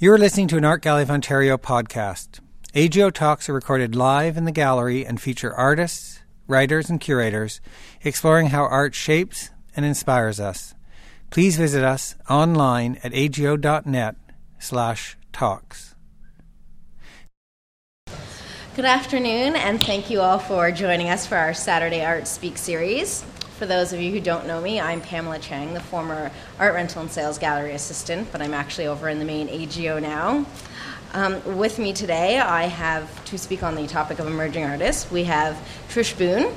You're listening to an Art Gallery of Ontario podcast. AGO Talks are recorded live in the gallery and feature artists, writers, and curators exploring how art shapes and inspires us. Please visit us online at ago.net slash talks. Good afternoon, and thank you all for joining us for our Saturday Art Speak series. For those of you who don't know me, I'm Pamela Chang, the former art rental and sales gallery assistant, but I'm actually over in the main AGO now. Um, with me today, I have to speak on the topic of emerging artists. We have Trish Boone,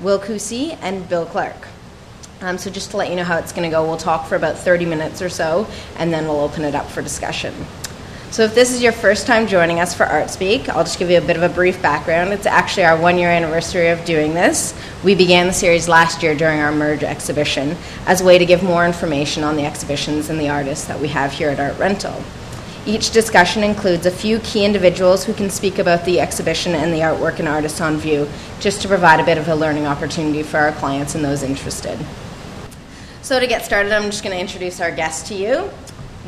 Will Kucey, and Bill Clark. Um, so, just to let you know how it's going to go, we'll talk for about 30 minutes or so, and then we'll open it up for discussion. So, if this is your first time joining us for Art Speak, I'll just give you a bit of a brief background. It's actually our one year anniversary of doing this. We began the series last year during our Merge exhibition as a way to give more information on the exhibitions and the artists that we have here at Art Rental. Each discussion includes a few key individuals who can speak about the exhibition and the artwork and artists on view, just to provide a bit of a learning opportunity for our clients and those interested. So, to get started, I'm just going to introduce our guest to you.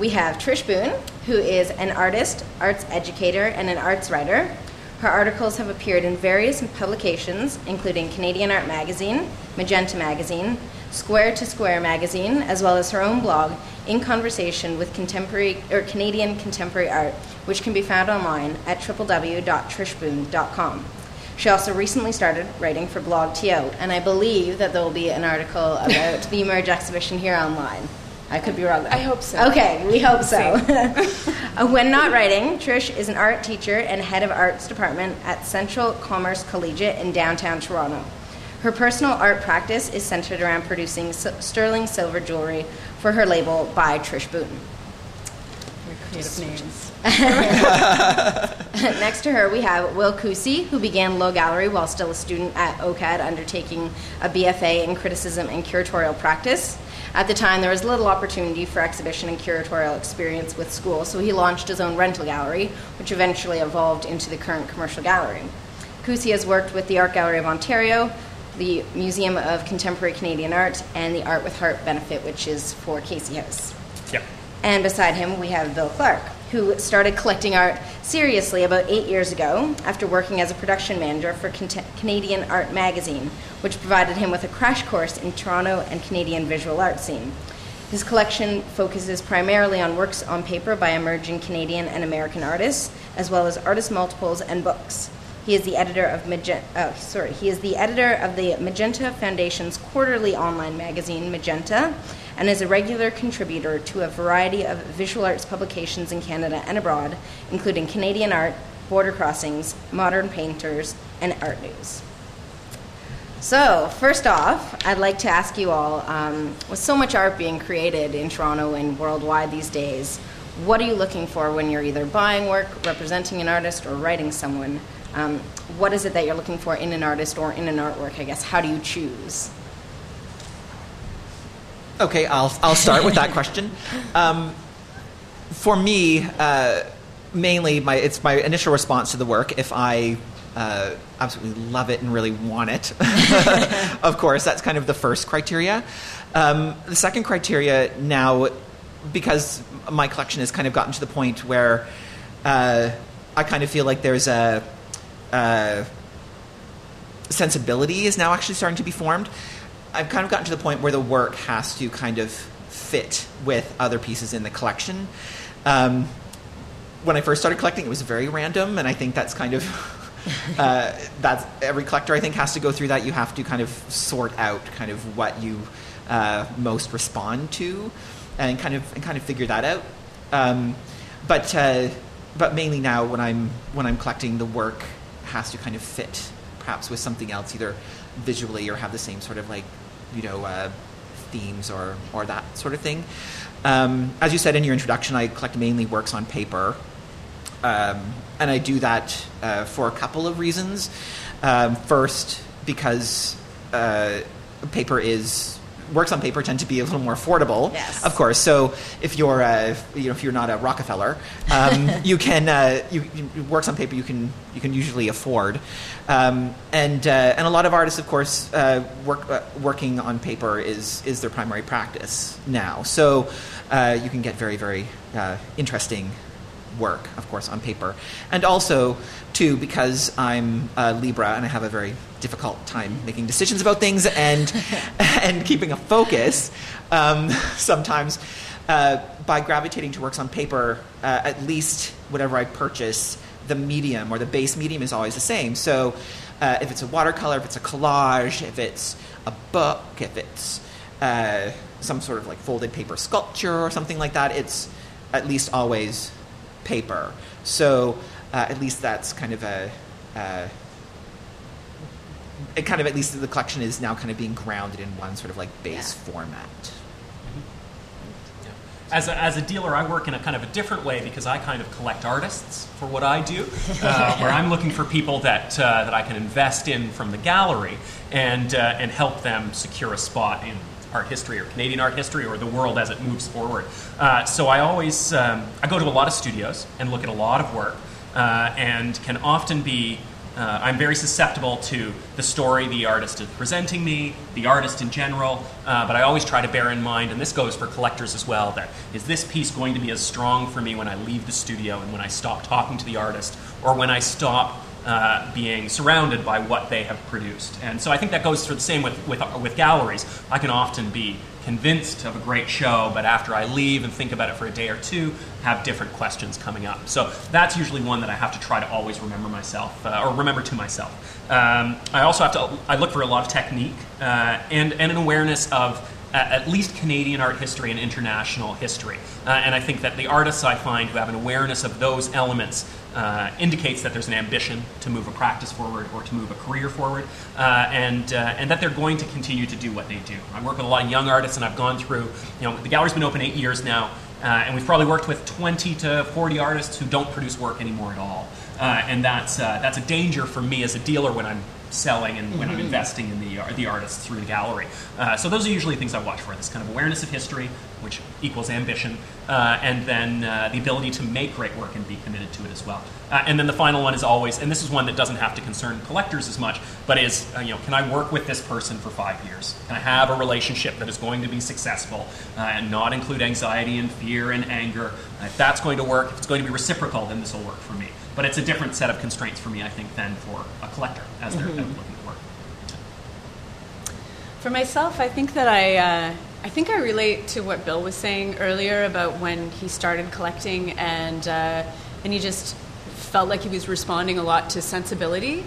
We have Trish Boone, who is an artist, arts educator, and an arts writer. Her articles have appeared in various publications, including Canadian Art Magazine, Magenta Magazine, Square to Square Magazine, as well as her own blog, In Conversation with Contemporary or Canadian Contemporary Art, which can be found online at www.trishboone.com. She also recently started writing for Blog TO, and I believe that there will be an article about the Emerge exhibition here online. I could be wrong. Though. I hope so. Okay, we hope so. When not writing, Trish is an art teacher and head of arts department at Central Commerce Collegiate in downtown Toronto. Her personal art practice is centered around producing sterling silver jewelry for her label by Trish Boone. Creative names. Next to her, we have Will Kucey, who began Le Gallery while still a student at OCAD, undertaking a BFA in criticism and curatorial practice. At the time, there was little opportunity for exhibition and curatorial experience with school, so he launched his own rental gallery, which eventually evolved into the current commercial gallery. Kucey has worked with the Art Gallery of Ontario, the Museum of Contemporary Canadian Art, and the Art with Heart benefit, which is for Casey House. Yep. And beside him, we have Bill Clark, who started collecting art seriously about eight years ago after working as a production manager for Canadian Art Magazine, which provided him with a crash course in Toronto and Canadian visual art scene. His collection focuses primarily on works on paper by emerging Canadian and American artists, as well as artist multiples and books. He is the editor of Magenta. Oh, sorry. He is the editor of the Magenta Foundation's quarterly online magazine, Magenta, and is a regular contributor to a variety of visual arts publications in Canada and abroad, including Canadian Art, Border Crossings, Modern Painters, and Art News. So, first off, I'd like to ask you all um, with so much art being created in Toronto and worldwide these days, what are you looking for when you're either buying work, representing an artist, or writing someone? Um, what is it that you're looking for in an artist or in an artwork, I guess? How do you choose? Okay, I'll, I'll start with that question. Um, for me, uh, mainly, my, it's my initial response to the work. If I uh, absolutely love it and really want it, of course, that's kind of the first criteria. Um, the second criteria now, because my collection has kind of gotten to the point where uh, I kind of feel like there's a, a sensibility is now actually starting to be formed. I've kind of gotten to the point where the work has to kind of fit with other pieces in the collection. Um, when I first started collecting, it was very random, and I think that's kind of uh, that's every collector I think has to go through that. You have to kind of sort out kind of what you uh, most respond to, and kind of and kind of figure that out. Um, but uh, but mainly now when I'm when I'm collecting, the work has to kind of fit perhaps with something else, either visually or have the same sort of like you know uh, themes or or that sort of thing. Um, as you said in your introduction, I collect mainly works on paper, um, and I do that uh, for a couple of reasons. Um, first, because uh, paper is works on paper tend to be a little more affordable, yes. of course. So if you're, uh, you know, if you're not a Rockefeller, um, you can uh, you, you, works on paper you can you can usually afford, um, and uh, and a lot of artists, of course, uh, work uh, working on paper is is their primary practice now. So uh, you can get very very interesting work, of course, on paper. And also, too, because I'm a Libra and I have a very difficult time making decisions about things and, and keeping a focus, um, sometimes uh, by gravitating to works on paper, uh, at least whatever I purchase, the medium or the base medium is always the same. So uh, if it's a watercolor, if it's a collage, if it's a book, if it's uh, some sort of like folded paper sculpture or something like that, it's at least always paper. So uh, at least that's kind of a. It kind of at least the collection is now kind of being grounded in one sort of like base Yeah. format. As a, as a dealer, I work in a kind of a different way because I kind of collect artists for what I do, uh, where I'm looking for people that, uh, that I can invest in from the gallery and, uh, and help them secure a spot in art history or Canadian art history or the world as it moves forward. Uh, so I always um, I go to a lot of studios and look at a lot of work uh, and can often be uh, I'm very susceptible to the story the artist is presenting me, the artist in general, uh, but I always try to bear in mind, and this goes for collectors as well, that is this piece going to be as strong for me when I leave the studio and when I stop talking to the artist or when I stop uh, being surrounded by what they have produced. And so I think that goes for the same with, with, with galleries. I can often be convinced of a great show, but after I leave and think about it for a day or two, have different questions coming up. So that's usually one that I have to try to always remember myself, uh, or remember to myself. Um, I also have to, I look for a lot of technique uh, and, and an awareness of uh, at least Canadian art history and international history. Uh, and I think that the artists I find who have an awareness of those elements uh, indicates that there's an ambition to move a practice forward or to move a career forward, uh, and, uh, and that they're going to continue to do what they do. I work with a lot of young artists, and I've gone through, you know, the gallery's been open eight years now, uh, and we've probably worked with 20 to 40 artists who don't produce work anymore at all. Uh, and that's, uh, that's a danger for me as a dealer when I'm selling and when I'm investing in the, uh, the artists through the gallery. Uh, so those are usually things I watch for this kind of awareness of history, which equals ambition, uh, and then uh, the ability to make great work and be committed to it as well. Uh, and then the final one is always, and this is one that doesn't have to concern collectors as much, but is, uh, you know, can I work with this person for five years? Can I have a relationship that is going to be successful and not include anxiety and fear and anger? If that's going to work, if it's going to be reciprocal, then this will work for me. But it's a different set of constraints for me, I think, than for a collector as they're looking at work. For myself, I think that I, uh, I think I relate to what Bill was saying earlier about when he started collecting, and uh, and he just felt like he was responding a lot to sensibility.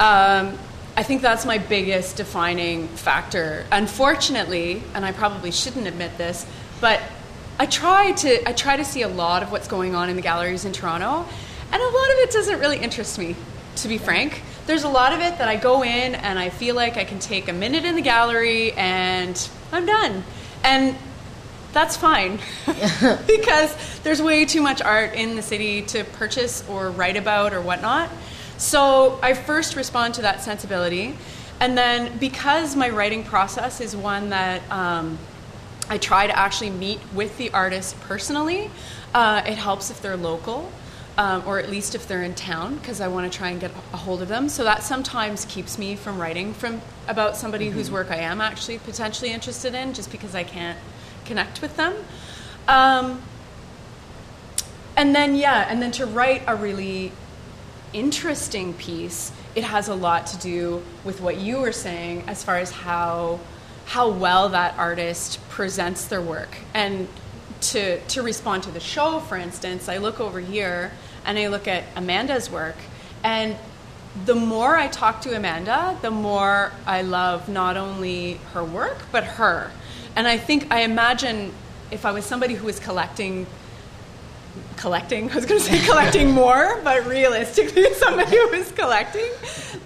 Um, I think that's my biggest defining factor. Unfortunately, and I probably shouldn't admit this, but I try to I try to see a lot of what's going on in the galleries in Toronto, and a lot of it doesn't really interest me, to be frank. There's a lot of it that I go in and I feel like I can take a minute in the gallery and I'm done. And that's fine because there's way too much art in the city to purchase or write about or whatnot. So I first respond to that sensibility. And then because my writing process is one that um, I try to actually meet with the artist personally, uh, it helps if they're local. Um, or at least if they're in town, because I want to try and get a hold of them. So that sometimes keeps me from writing from about somebody whose work I am actually potentially interested in, just because I can't connect with them. Um, and then yeah, and then to write a really interesting piece, it has a lot to do with what you were saying as far as how how well that artist presents their work. And to to respond to the show, for instance, I look over here and I look at Amanda's work and the more I talk to Amanda, the more I love not only her work, but her. And I think, I imagine if I was somebody who was collecting collecting. I was going to say collecting more, but realistically, somebody who was collecting,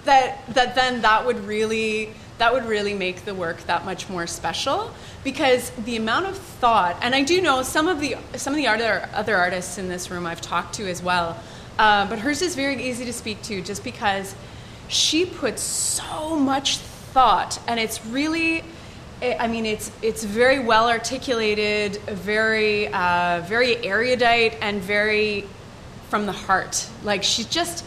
that that then that would really that would really make the work that much more special because the amount of thought and I do know some of the some of the other other artists in this room I've talked to as well, uh, but hers is very easy to speak to just because she puts so much thought and it's really I mean, it's it's very well articulated, very uh, very erudite, and very from the heart. Like she's just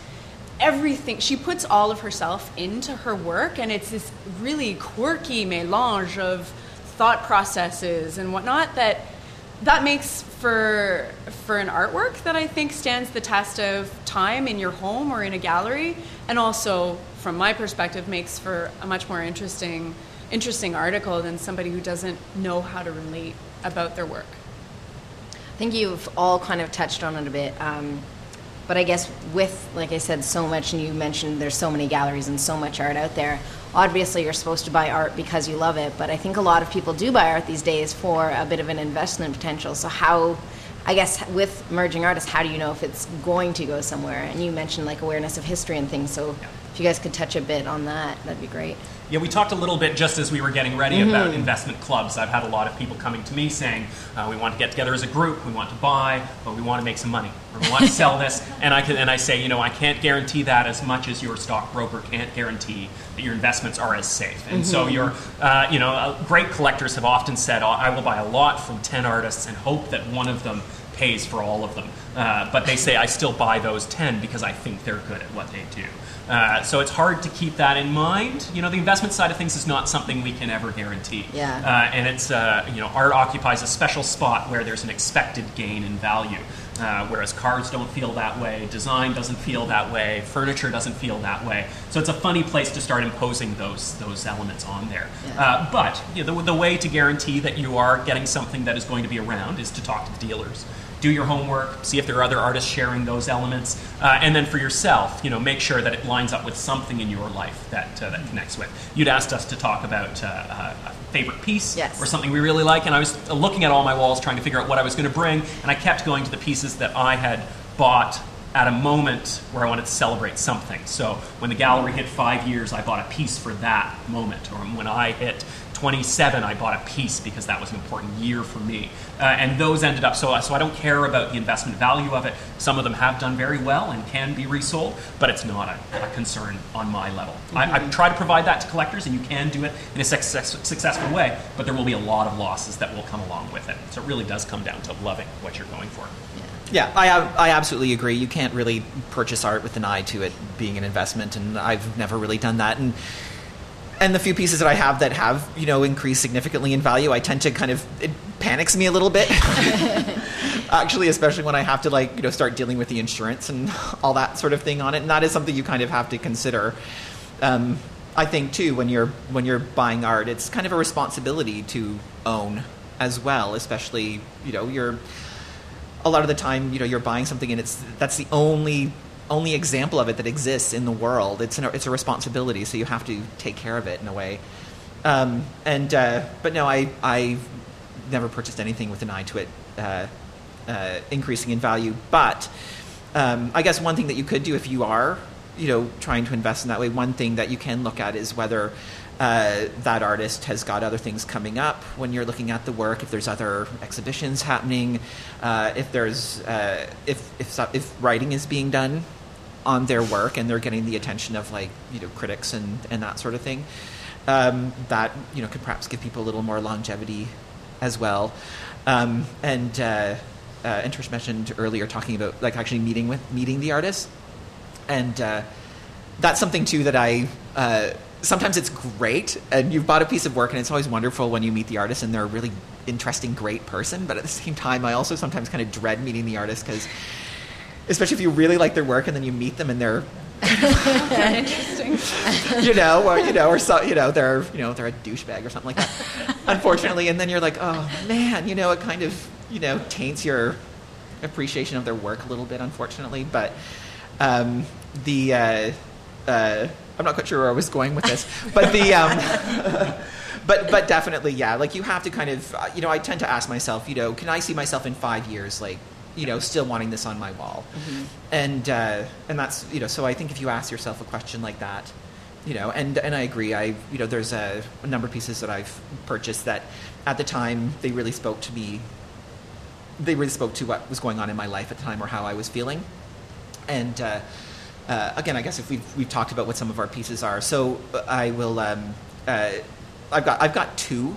everything. She puts all of herself into her work, and it's this really quirky melange of thought processes and whatnot that that makes for for an artwork that I think stands the test of time in your home or in a gallery, and also from my perspective makes for a much more interesting interesting article than somebody who doesn't know how to relate about their work. I think you've all kind of touched on it a bit. Um, but I guess with, like I said, so much, and you mentioned there's so many galleries and so much art out there. Obviously, you're supposed to buy art because you love it, but I think a lot of people do buy art these days for a bit of an investment potential. So, how, I guess, with merging artists, how do you know if it's going to go somewhere? And you mentioned like awareness of history and things. So, if you guys could touch a bit on that, that'd be great. Yeah, we talked a little bit just as we were getting ready Mm-hmm. about investment clubs. I've had a lot of people coming to me saying, uh, "We want to get together as a group. We want to buy, but we want to make some money, or we want to sell this." And I can, and I say, you know, I can't guarantee that as much as your stockbroker can't guarantee that your investments are as safe. And so, Mm-hmm. your, uh, you know, uh, great collectors have often said, "I will buy a lot from ten artists and hope that one of them." pays for all of them. Uh, but they say I still buy those 10 because I think they're good at what they do. Uh, so it's hard to keep that in mind. You know, the investment side of things is not something we can ever guarantee. Yeah. Uh, and it's, uh, you know, art occupies a special spot where there's an expected gain in value. Uh, whereas cars don't feel that way, design doesn't feel that way, furniture doesn't feel that way. So it's a funny place to start imposing those those elements on there. Yeah. Uh, but you know, the, the way to guarantee that you are getting something that is going to be around is to talk to the dealers. Do your homework, see if there are other artists sharing those elements, uh, and then for yourself, you know, make sure that it lines up with something in your life that uh, that connects with. You'd asked us to talk about uh, uh, a favorite piece Yes. or something we really like, and I was looking at all my walls trying to figure out what I was going to bring, and I kept going to the pieces that I had bought at a moment where I wanted to celebrate something. So when the gallery hit five years, I bought a piece for that moment. Or when I hit 27, I bought a piece because that was an important year for me. Uh, and those ended up, so, so I don't care about the investment value of it. Some of them have done very well and can be resold, but it's not a, a concern on my level. I, I try to provide that to collectors, and you can do it in a success, successful way, but there will be a lot of losses that will come along with it. So it really does come down to loving what you're going for. Yeah, I, I absolutely agree. You can't really purchase art with an eye to it being an investment, and I've never really done that. And and the few pieces that I have that have you know increased significantly in value, I tend to kind of it panics me a little bit. Actually, especially when I have to like you know start dealing with the insurance and all that sort of thing on it, and that is something you kind of have to consider. Um, I think too when you're when you're buying art, it's kind of a responsibility to own as well, especially you know you're a lot of the time, you know, you're buying something and it's that's the only only example of it that exists in the world. It's an, it's a responsibility, so you have to take care of it in a way. Um, and uh, but no, I I never purchased anything with an eye to it uh, uh, increasing in value. But um, I guess one thing that you could do if you are you know trying to invest in that way, one thing that you can look at is whether uh, that artist has got other things coming up when you're looking at the work. If there's other exhibitions happening, uh, if there's uh, if if if writing is being done on their work and they're getting the attention of like you know critics and and that sort of thing, um, that you know could perhaps give people a little more longevity as well. Um, and uh, uh, mentioned earlier talking about like actually meeting with meeting the artist and uh, that's something too that I uh, sometimes it's great, and you've bought a piece of work, and it's always wonderful when you meet the artist and they're a really interesting, great person. But at the same time, I also sometimes kind of dread meeting the artist because, especially if you really like their work and then you meet them and they're Interesting. you know, or you know, or so, you know, they're you know they're a douchebag or something like that. Unfortunately, and then you're like, oh man, you know, it kind of you know taints your appreciation of their work a little bit, unfortunately. But um, the uh, uh, I'm not quite sure where I was going with this, but the um, but but definitely, yeah, like you have to kind of uh, you know, I tend to ask myself, you know, can I see myself in five years, like you know, still wanting this on my wall, and uh, and that's you know, so I think if you ask yourself a question like that, you know, and and I agree, I you know, there's a, a number of pieces that I've purchased that at the time they really spoke to me they really spoke to what was going on in my life at the time or how I was feeling. And uh, uh, again, I guess if we've we've talked about what some of our pieces are, so I will. Um, uh, I've got I've got two,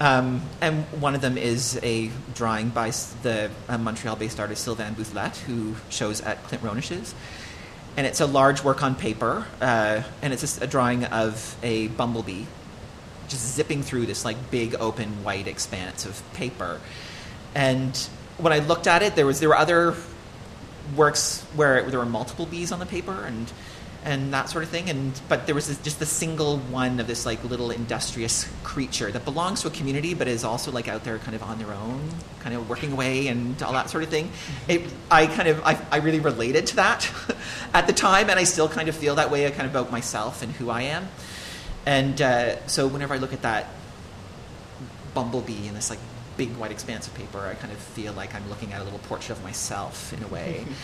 um, and one of them is a drawing by the uh, Montreal-based artist Sylvain Bouthillette, who shows at Clint Roenisch's. And it's a large work on paper, uh, and it's just a drawing of a bumblebee just zipping through this like big open white expanse of paper and when I looked at it, there was there were other works where there were multiple bees on the paper and and that sort of thing. And but there was this, just the single one of this like little industrious creature that belongs to a community, but is also like out there kind of on their own, kind of working away and all that sort of thing. It, I kind of I, I really related to that at the time, and I still kind of feel that way kind of about myself and who I am. And uh, so whenever I look at that bumblebee and this like big white expanse of paper, I kind of feel like I'm looking at a little portrait of myself in a way.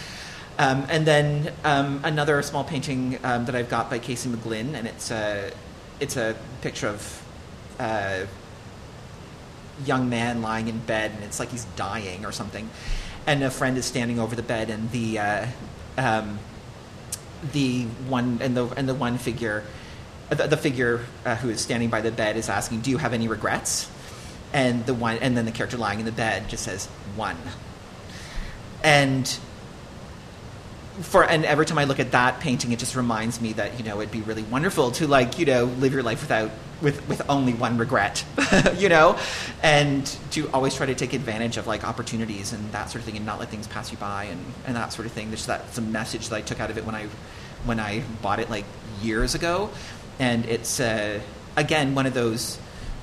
Um, and then um, another small painting um, that I've got by Casey McGlynn, and it's a it's a picture of a young man lying in bed, and it's like he's dying or something. And a friend is standing over the bed, and the uh, um, the one and the and the one figure, uh, the, the figure uh, who is standing by the bed is asking, "Do you have any regrets?" And the one, and then the character lying in the bed just says, "One." And for and every time I look at that painting, it just reminds me that you know it'd be really wonderful to like you know live your life without with with only one regret, you know, and to always try to take advantage of like opportunities and that sort of thing, and not let things pass you by and and that sort of thing. There's that's a message that I took out of it when I when I bought it like years ago, and it's uh, again one of those.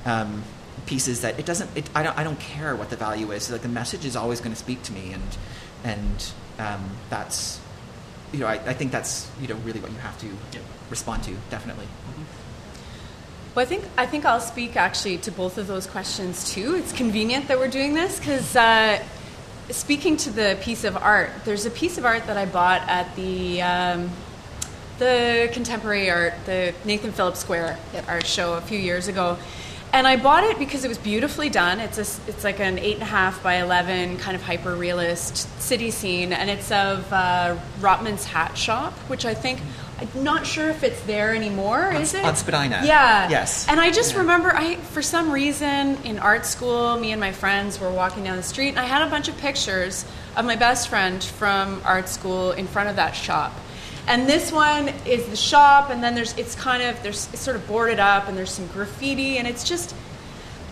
Um, pieces that it doesn't it, I, don't, I don't care what the value is like the message is always going to speak to me and and um, that's you know, I, I think that's you know really what you have to Yeah. respond to. Definitely. Well, I think I think I'll speak actually to both of those questions too. It's convenient that we're doing this because uh, speaking to the piece of art, there's a piece of art that I bought at the um, the contemporary art, the Nathan Phillips Square art show a few years ago. And I bought it because it was beautifully done. It's a, it's like an eight and a half by eleven kind of hyper realist city scene, and it's of uh, Rotman's Hat Shop, which I think I'm not sure if it's there anymore. is it on Spadina. Yeah. Yes. And I just Yeah. remember, I for some reason in art school, me and my friends were walking down the street, and I had a bunch of pictures of my best friend from art school in front of that shop. And this one is the shop, and then there's it's kind of there's it's sort of boarded up, and there's some graffiti, and it's just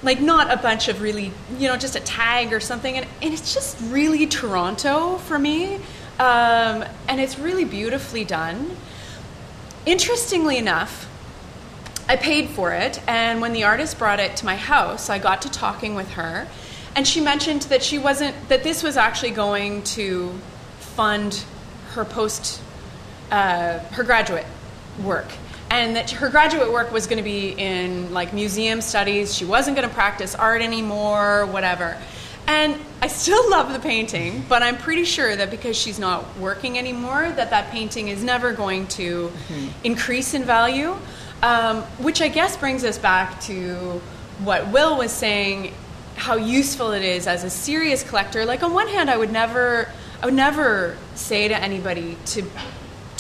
like not a bunch of really you know just a tag or something, and, and it's just really Toronto for me, um, and it's really beautifully done. Interestingly enough, I paid for it, and when the artist brought it to my house, I got to talking with her, and she mentioned that she wasn't that this was actually going to fund her post uh, her graduate work. And that her graduate work was going to be in like museum studies. She wasn't going to practice art anymore whatever. And i still love the painting but i'm pretty sure that because she's not working anymore that that painting is never going to increase in value um, which i guess brings us back to what will was saying how useful it is as a serious collector. Like on one hand i would never i would never say to anybody to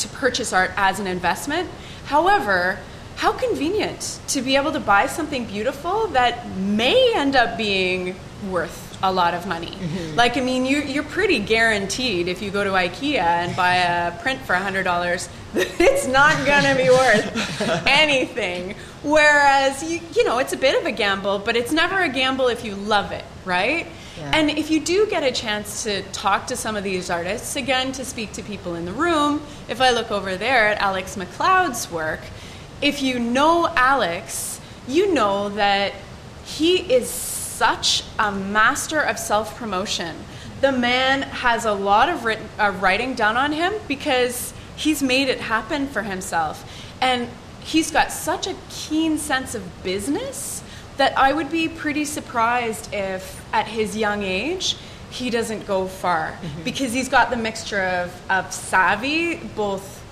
to purchase art as an investment. However, how convenient to be able to buy something beautiful that may end up being worth a lot of money. Mm-hmm. Like, I mean, you, you're pretty guaranteed if you go to IKEA and buy a print for $100, it's not going to be worth anything. Whereas, you, you know, it's a bit of a gamble, but it's never a gamble if you love it, right? And if you do get a chance to talk to some of these artists, again, to speak to people in the room, if I look over there at Alex McLeod's work, if you know Alex, you know that he is such a master of self promotion. The man has a lot of written, uh, writing done on him because he's made it happen for himself. And he's got such a keen sense of business that I would be pretty surprised if at his young age he doesn't go far mm-hmm. because he's got the mixture of, of savvy, both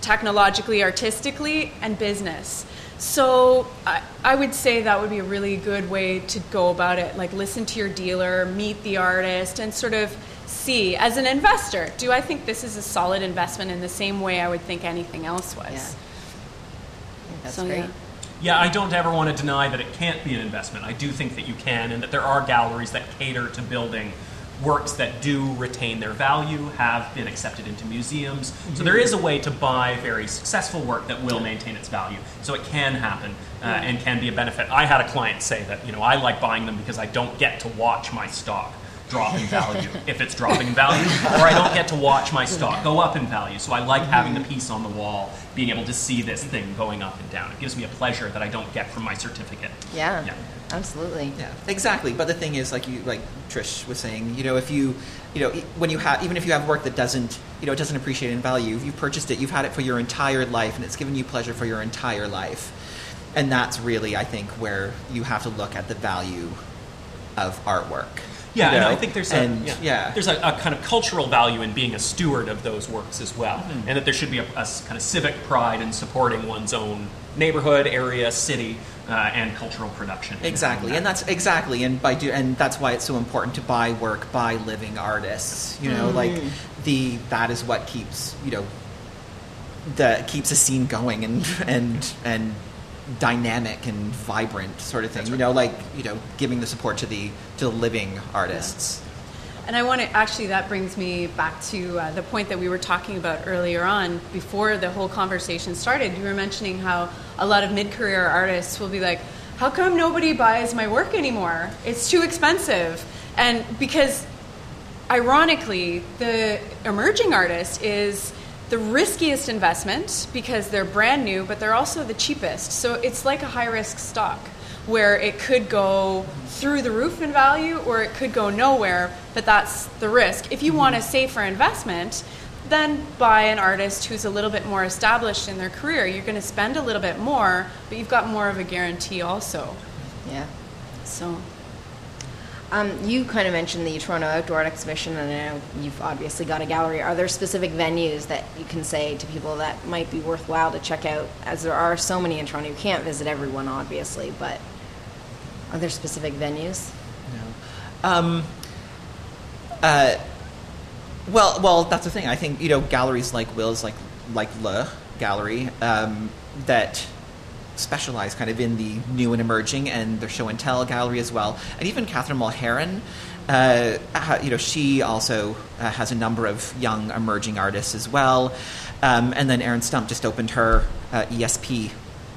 technologically, artistically, and business. So I, I would say that would be a really good way to go about it. Like listen to your dealer, meet the artist, and sort of see as an investor, do I think this is a solid investment in the same way I would think anything else was? Yeah. That's So, great. yeah. Yeah, I don't ever want to deny that it can't be an investment. I do think that you can, and that there are galleries that cater to building works that do retain their value have been accepted into museums. So there is a way to buy very successful work that will maintain its value. So it can happen uh, and can be a benefit. I had a client say that you know I like buying them because I don't get to watch my stock drop in value if it's dropping in value, or I don't get to watch my stock go up in value. So I like having the piece on the wall, being able to see this thing going up and down. It gives me a pleasure that I don't get from my certificate. Yeah, Yeah. absolutely. Yeah, exactly. But the thing is, like you, like Trish was saying, you know, if you, you know, when you have, even if you have work that doesn't, you know, it doesn't appreciate in value, you've purchased it, you've had it for your entire life, and it's given you pleasure for your entire life, and that's really, I think, where you have to look at the value of artwork. Yeah, you and know? I think there's a, and, yeah, yeah. there's a, a kind of cultural value in being a steward of those works as well, Mm-hmm. and that there should be a kind of civic pride in supporting one's own neighborhood, area, city, uh, and cultural production. Exactly, and that's exactly, and by do, and that's why it's so important to buy work by living artists. You know, like the that is what keeps you know that keeps a scene going and and and dynamic and vibrant sort of thing. You know, like you know, giving the support to the to the living artists. And I want to actually, that brings me back to uh, the point that we were talking about earlier on before the whole conversation started. You were mentioning how a lot of mid career artists will be like, How come nobody buys my work anymore? It's too expensive. And because, ironically, the emerging artist is the riskiest investment because they're brand new, but they're also the cheapest. So it's like a high risk stock where it could go through the roof in value or it could go nowhere, but that's the risk. If you mm-hmm. want a safer investment, then buy an artist who's a little bit more established in their career. You're going to spend a little bit more, but you've got more of a guarantee also. Yeah. So, Um, you kind of mentioned the Toronto Outdoor Exhibition, and I know you've obviously got a gallery. Are there specific venues that you can say to people that might be worthwhile to check out? As there are so many in Toronto, you can't visit everyone, obviously, but are there specific venues? Um, uh, well, well, that's the thing. I think you know galleries like Will's, like like Le Gallery, um, that specialize kind of in the new and emerging, and their show and tell gallery as well, and even Katharine Mulherin. Uh, you know, she also uh, has a number of young emerging artists as well, um, and then Erin Stump just opened her uh, ESP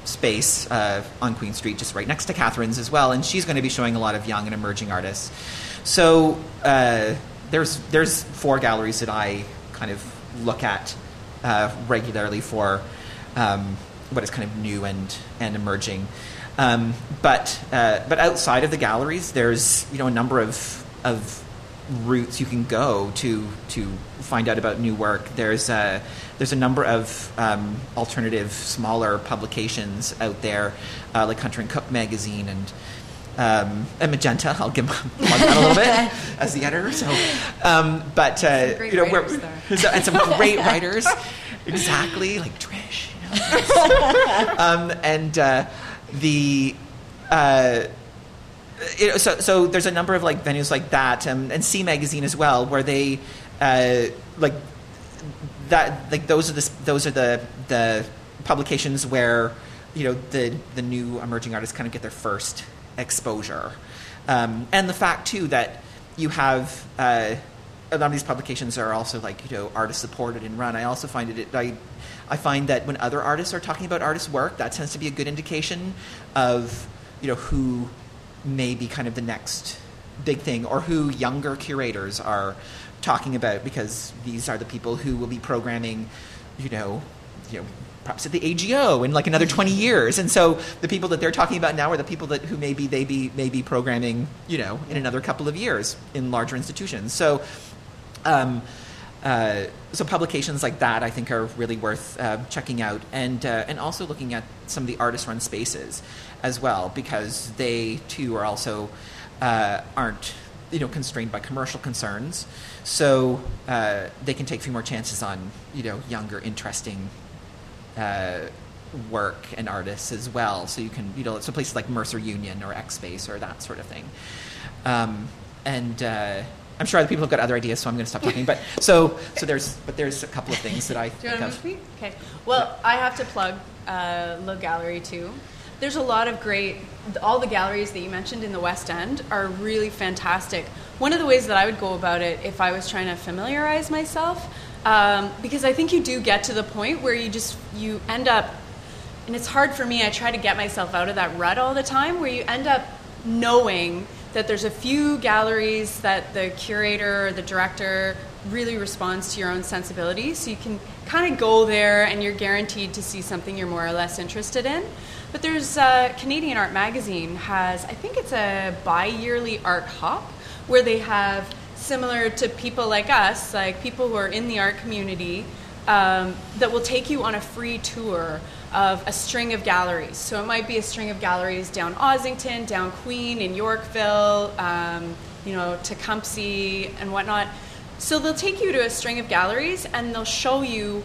space uh, on Queen Street, just right next to Katharine's as well, and she's going to be showing a lot of young and emerging artists. So uh, there's there's four galleries that I kind of look at uh, regularly for um, what is kind of new and and emerging. Um, but uh, but outside of the galleries, there's you know a number of of routes you can go to to find out about new work. There's a there's a number of um, alternative smaller publications out there, uh, like Hunter and Cook magazine and. Um, and Magenta, I'll give plug that a little bit as the editor. So, um, but uh, great you know, we're- so- and some great writers, exactly like Trish. Um, and uh, the uh, know, so so there's a number of like venues like that, um, and C Magazine as well, where they uh, like that like those are the those are the the publications where you know the the new emerging artists kind of get their first exposure, um, and the fact too that you have. Uh, a lot of these publications are also like you know artist supported and run. I also find it I I find that when other artists are talking about artist work, that tends to be a good indication of you know who may be kind of the next big thing or who younger curators are talking about because these are the people who will be programming you know you know perhaps at the AGO in like another 20 years. And so the people that they're talking about now are the people that who maybe they be may be programming you know in another couple of years in larger institutions. So um, uh, so publications like that, I think, are really worth uh, checking out, and uh, and also looking at some of the artist-run spaces as well, because they too are also uh, aren't you know constrained by commercial concerns, so uh, they can take a few more chances on you know younger, interesting work and artists as well. So you can, you know, so places like Mercer Union or X Space or that sort of thing. Um, and I'm sure other people have got other ideas, so I'm going to stop talking. But so, so there's, but there's a couple of things that I Do you want to move? Okay. Well, I have to plug uh, Le Gallery too. There's a lot of great. All the galleries that you mentioned in the West End are really fantastic, one of the ways that I would go about it if I was trying to familiarize myself, um, because I think you do get to the point where you just you end up, and it's hard for me. I try to get myself out of that rut all the time, where you end up knowing that there's a few galleries that the curator or the director really responds to your own sensibilities. So you can kind of go there and you're guaranteed to see something you're more or less interested in. But there's uh, Canadian Art Magazine has, I think it's a bi-yearly art hop where they have similar to people like us, like people who are in the art community, um, that will take you on a free tour of a string of galleries. So it might be a string of galleries down Ossington, down Queen, in Yorkville, um, you know, Tecumseth and whatnot. So they'll take you to a string of galleries and they'll show you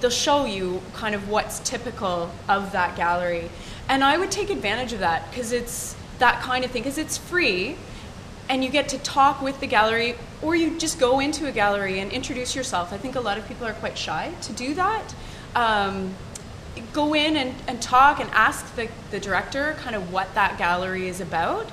they'll show you kind of what's typical of that gallery. And I would take advantage of that because it's that kind of thing because it's free and you get to talk with the gallery or you just go into a gallery and introduce yourself. I think a lot of people are quite shy to do that. Um, go in and, and talk and ask the, the director kind of what that gallery is about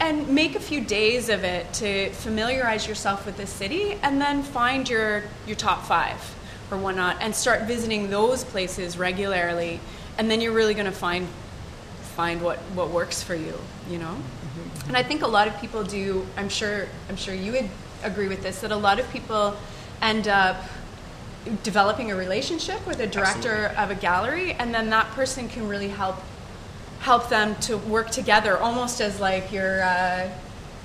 and make a few days of it to familiarize yourself with the city and then find your, your top five or whatnot and start visiting those places regularly and then you're really going to find find what, what works for you you know mm-hmm. and i think a lot of people do i'm sure i'm sure you would agree with this that a lot of people end up developing a relationship with a director Absolutely. of a gallery and then that person can really help help them to work together almost as like your uh,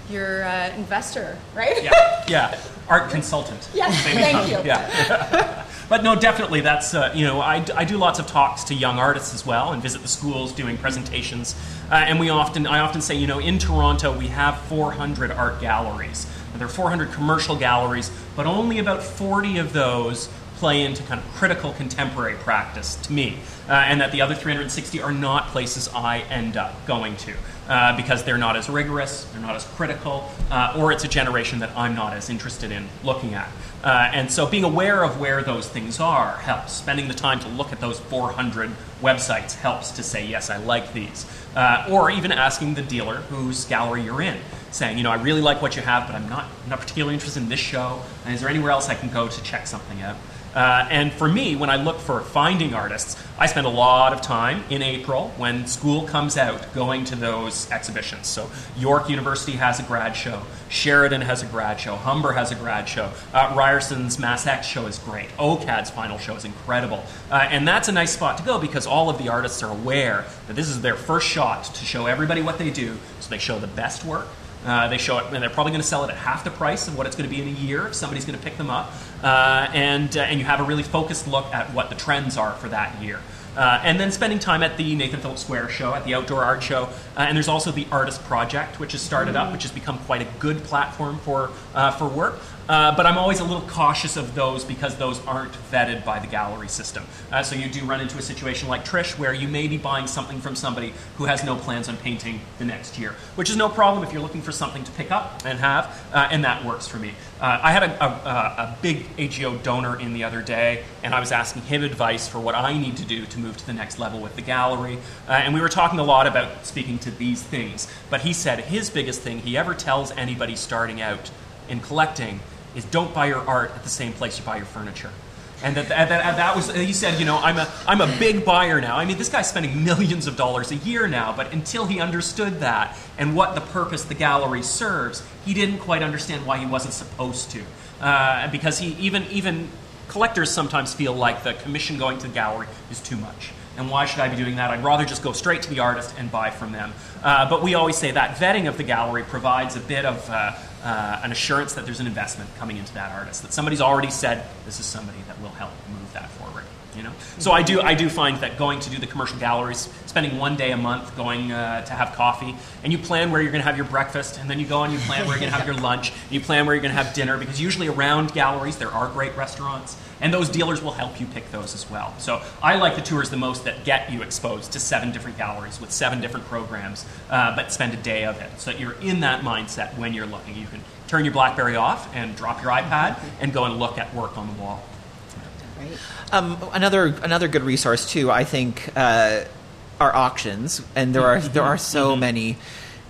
your uh, investor right? Yeah. Yeah. Art consultant. Yes. Thank you. Yeah. But no definitely that's uh, you know I, I do lots of talks to young artists as well and visit the schools doing presentations. Uh, and we often i often say you know in toronto we have 400 art galleries. There are 400 commercial galleries but only about 40 of those play into kind of critical contemporary practice to me, uh, and that the other 360 are not places I end up going to. Uh, because they're not as rigorous, they're not as critical, uh, or it's a generation that I'm not as interested in looking at. Uh, and so being aware of where those things are helps. Spending the time to look at those 400 websites helps to say, yes, I like these. Uh, or even asking the dealer whose gallery you're in, saying, you know, I really like what you have, but I'm not, I'm not particularly interested in this show. And is there anywhere else I can go to check something out? Uh, and for me, when I look for finding artists, I spend a lot of time in April when school comes out going to those exhibitions. So York University has a grad show, Sheridan has a grad show, Humber has a grad show, uh, Ryerson's MaxEx show is great, OCAD's final show is incredible. Uh, and that's a nice spot to go because all of the artists are aware that this is their first shot to show everybody what they do. So they show the best work uh, they show it, and they're probably going to sell it at half the price of what it's going to be in a year if somebody's going to pick them up. Uh, and, uh, and you have a really focused look at what the trends are for that year. Uh, and then spending time at the Nathan Phillips Square show, at the Outdoor Art Show. Uh, and there's also the Artist Project, which has started up, which has become quite a good platform for, uh, for work. Uh, but I'm always a little cautious of those because those aren't vetted by the gallery system. Uh, so you do run into a situation like Trish where you may be buying something from somebody who has no plans on painting the next year, which is no problem if you're looking for something to pick up and have, uh, and that works for me. Uh, I had a, a, a, big AGO donor in the other day, and I was asking him advice for what I need to do to move to the next level with the gallery. Uh, and we were talking a lot about speaking to these things. But he said his biggest thing he ever tells anybody starting out in collecting is don't buy your art at the same place you buy your furniture. And that, that, that, that, was, he said, you know, I'm a, I'm a big buyer now. I mean, this guy's spending millions of dollars a year now, but until he understood that and what the purpose the gallery serves, he didn't quite understand why he wasn't supposed to. Uh, because he, even, even collectors sometimes feel like the commission going to the gallery is too much. And why should I be doing that? I'd rather just go straight to the artist and buy from them. Uh, but we always say that vetting of the gallery provides a bit of uh, uh, an assurance that there's an investment coming into that artist, that somebody's already said this is somebody that will help move that forward. You know, so I do I do find that going to do the commercial galleries, spending one day a month going uh, to have coffee, and you plan where you're going to have your breakfast, and then you go and you plan where you're going to have your lunch, and you plan where you're going to have dinner, because usually around galleries there are great restaurants and those dealers will help you pick those as well. So I like the tours the most that get you exposed to seven different galleries with seven different programs, uh, but spend a day of it so that you're in that mindset when you're looking. You can turn your BlackBerry off and drop your iPad and go and look at work on the wall. Right. Um, another another good resource too, I think, uh, are auctions, and there are there are so mm-hmm. many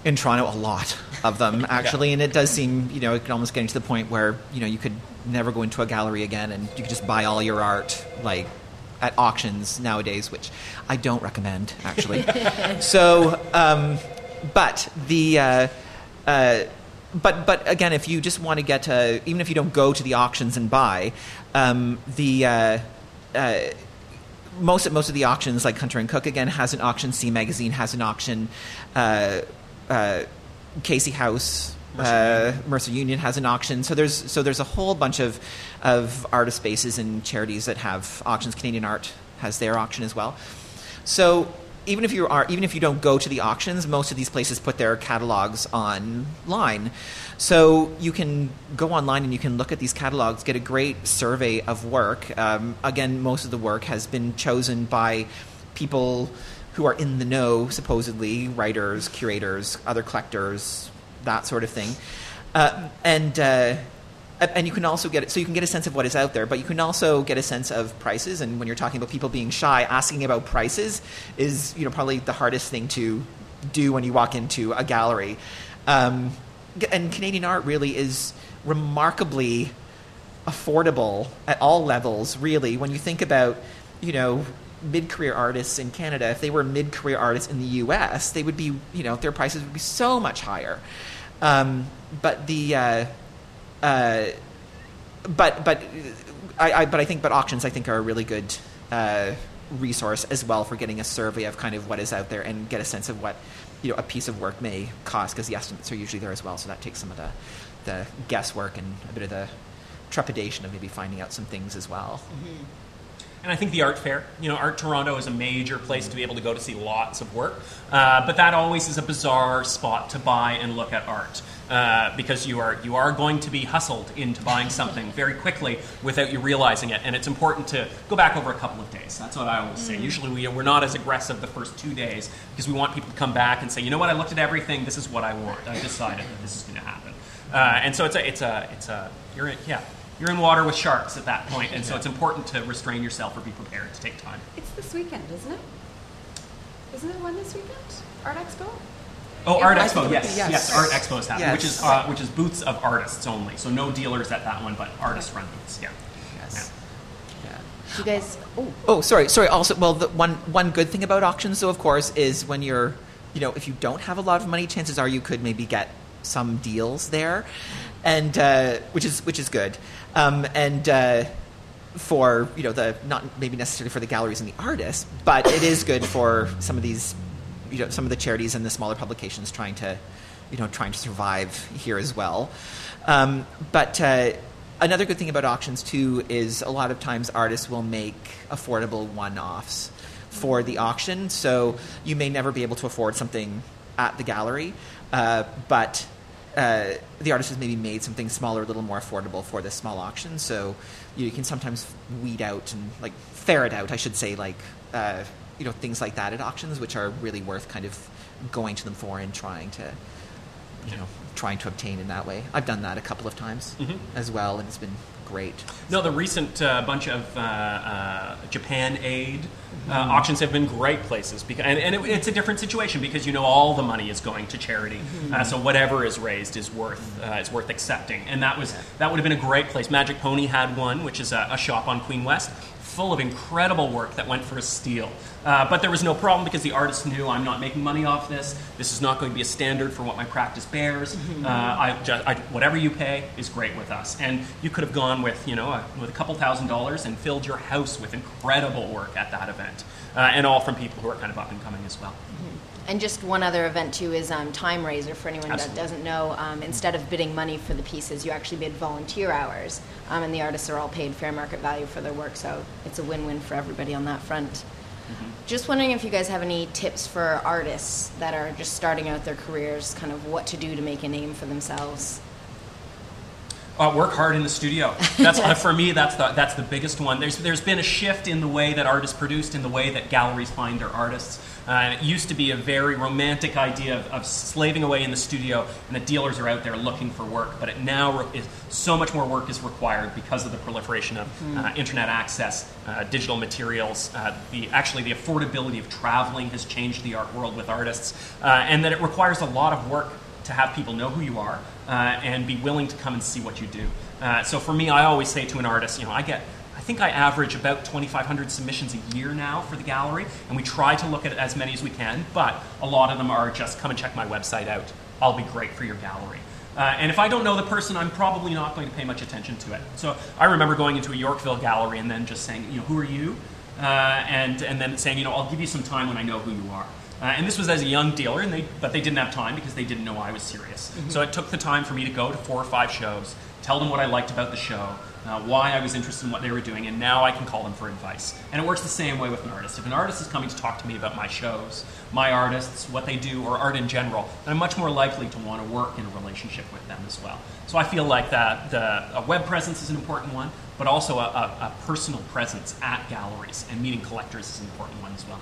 in Toronto, a lot of them actually, and it does seem you know it can almost getting to the point where you know you could never go into a gallery again, and you could just buy all your art like at auctions nowadays, which I don't recommend actually. so, um, but the uh, uh, but but again, if you just want to get to even if you don't go to the auctions and buy um, the. Uh, uh, most most of the auctions, like Hunter and Cook, again has an auction. C Magazine has an auction. Uh, uh, Casey House, Mercer, uh, Union. Mercer, Union. has an auction. So there's so there's a whole bunch of of artist spaces and charities that have auctions. Canadian Art has their auction as well. So even if you are even if you don't go to the auctions, most of these places put their catalogs online. So you can go online and you can look at these catalogs, get a great survey of work. Um, again, most of the work has been chosen by people who are in the know, supposedly writers, curators, other collectors, that sort of thing, uh, and. Uh, and you can also get it, so you can get a sense of what is out there, but you can also get a sense of prices. And when you're talking about people being shy, asking about prices is you know probably the hardest thing to do when you walk into a gallery. Um, and Canadian art really is remarkably affordable at all levels. Really, when you think about you know mid-career artists in Canada, if they were mid-career artists in the U.S., they would be you know their prices would be so much higher. Um, but the uh, uh, but but I, I, but I think but auctions I think are a really good uh, resource as well for getting a survey of kind of what is out there and get a sense of what you know a piece of work may cost because the estimates are usually there as well. So that takes some of the the guesswork and a bit of the trepidation of maybe finding out some things as well. Mm-hmm. And I think the art fair, you know, Art Toronto is a major place to be able to go to see lots of work. Uh, but that always is a bizarre spot to buy and look at art. Uh, because you are you are going to be hustled into buying something very quickly without you realizing it, and it's important to go back over a couple of days. That's what I always say. Mm. Usually, we, we're not as aggressive the first two days because we want people to come back and say, you know what, I looked at everything. This is what I want. I decided that this is going to happen. Uh, and so it's a it's a it's a you're in, yeah you're in water with sharks at that point, and so it's important to restrain yourself or be prepared to take time. It's this weekend, isn't it? Isn't it one this weekend? Art Expo. Oh, Art Expo, yes, yes, yes, Art Expo is happening, yes. which is uh, which is booths of artists only. So no dealers at that one, but artists run booths. Yeah. Yes. Yeah. You guys. Oh. Oh, sorry, sorry. Also, well, the one one good thing about auctions, though, of course, is when you're, you know, if you don't have a lot of money, chances are you could maybe get some deals there, and uh, which is which is good, um, and. Uh, for you know the not maybe necessarily for the galleries and the artists, but it is good for some of these you know some of the charities and the smaller publications trying to you know trying to survive here as well. Um, but uh, another good thing about auctions too is a lot of times artists will make affordable one-offs for the auction. So you may never be able to afford something at the gallery, uh, but uh, the artist has maybe made something smaller, a little more affordable for this small auction. So you can sometimes weed out and like ferret out, I should say, like uh, you know things like that at auctions, which are really worth kind of going to them for and trying to you know trying to obtain in that way. I've done that a couple of times mm-hmm. as well, and it's been great. No, the recent uh, bunch of uh, uh, Japan aid uh, mm-hmm. auctions have been great places, because, and, and it, it's a different situation because you know all the money is going to charity, mm-hmm. Uh, so whatever is raised is worth uh, is worth accepting, and that was that would have been a great place. Magic Pony had one, which is a, a shop on Queen West full of incredible work that went for a steal. Uh, but there was no problem because the artist knew I'm not making money off this. This is not going to be a standard for what my practice bears. Mm-hmm. Uh, I, just, I, whatever you pay is great with us. And you could have gone with you know a, with a couple thousand dollars and filled your house with incredible work at that event, uh, and all from people who are kind of up and coming as well. Mm-hmm. And just one other event too is um, Timeraiser for anyone Absolutely. that doesn't know. Um, instead of bidding money for the pieces, you actually bid volunteer hours, um, and the artists are all paid fair market value for their work. So it's a win-win for everybody on that front. Mm-hmm. Just wondering if you guys have any tips for artists that are just starting out their careers, kind of what to do to make a name for themselves. Uh, work hard in the studio. That's uh, for me. That's the that's the biggest one. There's there's been a shift in the way that art is produced, in the way that galleries find their artists. Uh, it used to be a very romantic idea of, of, slaving away in the studio, and the dealers are out there looking for work. But it now is so much more work is required because of the proliferation of uh, internet access, uh, digital materials. Uh, the actually the affordability of traveling has changed the art world with artists, uh, and that it requires a lot of work to have people know who you are uh, and be willing to come and see what you do. so for me, I always say to an artist, you know, I get think I average about 2,500 submissions a year now for the gallery, and we try to look at as many as we can, but a lot of them are just come and check my website out. I'll be great for your gallery. Uh, and if I don't know the person, I'm probably not going to pay much attention to it. So I remember going into a Yorkville gallery and then just saying, you know, who are you? Uh, and, and then saying, you know, I'll give you some time when I know who you are. Uh, and this was as a young dealer, and they, but they didn't have time because they didn't know I was serious. Mm-hmm. So it took the time for me to go to four or five shows, tell them what I liked about the show, uh, why I was interested in what they were doing, and now I can call them for advice. And it works the same way with an artist. If an artist is coming to talk to me about my shows, my artists, what they do, or art in general, then I'm much more likely to want to work in a relationship with them as well. So I feel like that the, a web presence is an important one, but also a, a, a personal presence at galleries and meeting collectors is an important one as well.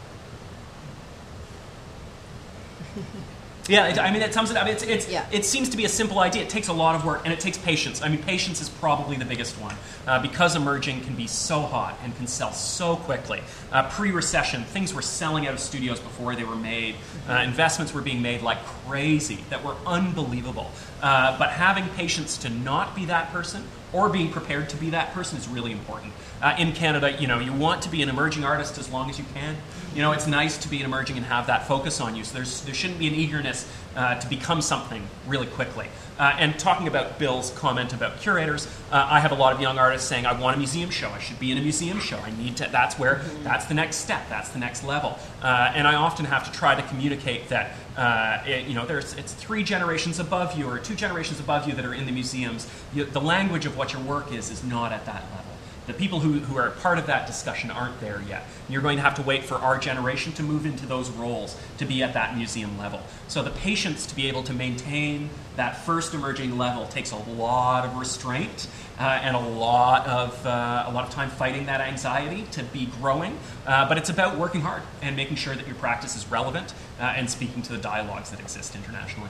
Yeah, it, I mean, it sums it up. It's, it's, yeah. It seems to be a simple idea. It takes a lot of work, and it takes patience. I mean, patience is probably the biggest one uh, because emerging can be so hot and can sell so quickly. Uh, Pre-recession, things were selling out of studios before they were made. Uh, investments were being made like crazy that were unbelievable. Uh, but having patience to not be that person or being prepared to be that person is really important. Uh, in Canada, you know, you want to be an emerging artist as long as you can. You know, it's nice to be an emerging and have that focus on you. So there's, there shouldn't be an eagerness uh, to become something really quickly. Uh, and talking about Bill's comment about curators, uh, I have a lot of young artists saying, "I want a museum show. I should be in a museum show. I need to." That's where mm-hmm. that's the next step. That's the next level. Uh, and I often have to try to communicate that uh, it, you know, there's it's three generations above you or two generations above you that are in the museums. You, the language of what your work is is not at that level. The people who, who are part of that discussion aren't there yet. You're going to have to wait for our generation to move into those roles to be at that museum level. So the patience to be able to maintain that first emerging level takes a lot of restraint uh, and a lot of uh, a lot of time fighting that anxiety to be growing. Uh, but it's about working hard and making sure that your practice is relevant uh, and speaking to the dialogues that exist internationally.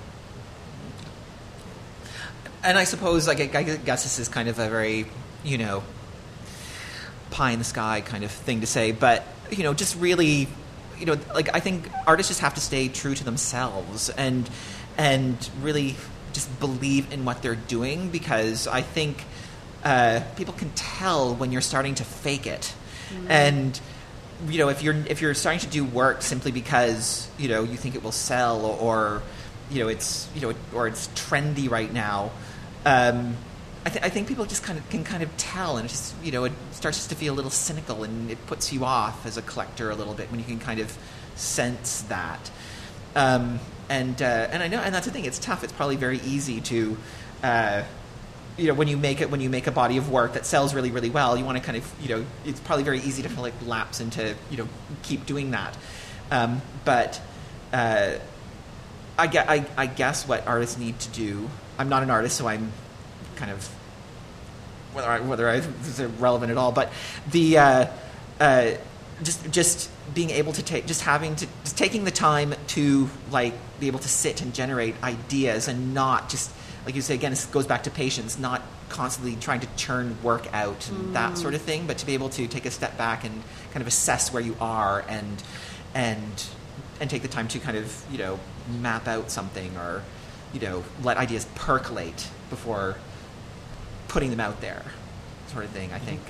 And I suppose, like, I guess this is kind of a very, you know, pie in the sky kind of thing to say, but you know, just really, you know, like I think artists just have to stay true to themselves and and really just believe in what they're doing because I think uh, people can tell when you're starting to fake it, mm-hmm. and you know if you're if you're starting to do work simply because you know you think it will sell or, or you know it's you know or it's trendy right now. Um, I, th- I, think people just kind of can kind of tell, and it just you know it starts to feel a little cynical, and it puts you off as a collector a little bit when you can kind of sense that. Um, and uh, and I know, and that's the thing. It's tough. It's probably very easy to. Uh, you know, when you make it, when you make a body of work that sells really, really well, you want to kind of, you know, it's probably very easy to kind like lapse into, you know, keep doing that. Um, but uh, I, I, I guess what artists need to do. I'm not an artist, so I'm kind of whether I, whether I, is relevant at all, but the uh, uh, just just being able to take just having to just taking the time to like be able to sit and generate ideas and not just like you say again it goes back to patience not constantly trying to churn work out and mm. that sort of thing but to be able to take a step back and kind of assess where you are and and and take the time to kind of you know map out something or you know let ideas percolate before putting them out there, sort of thing. I think.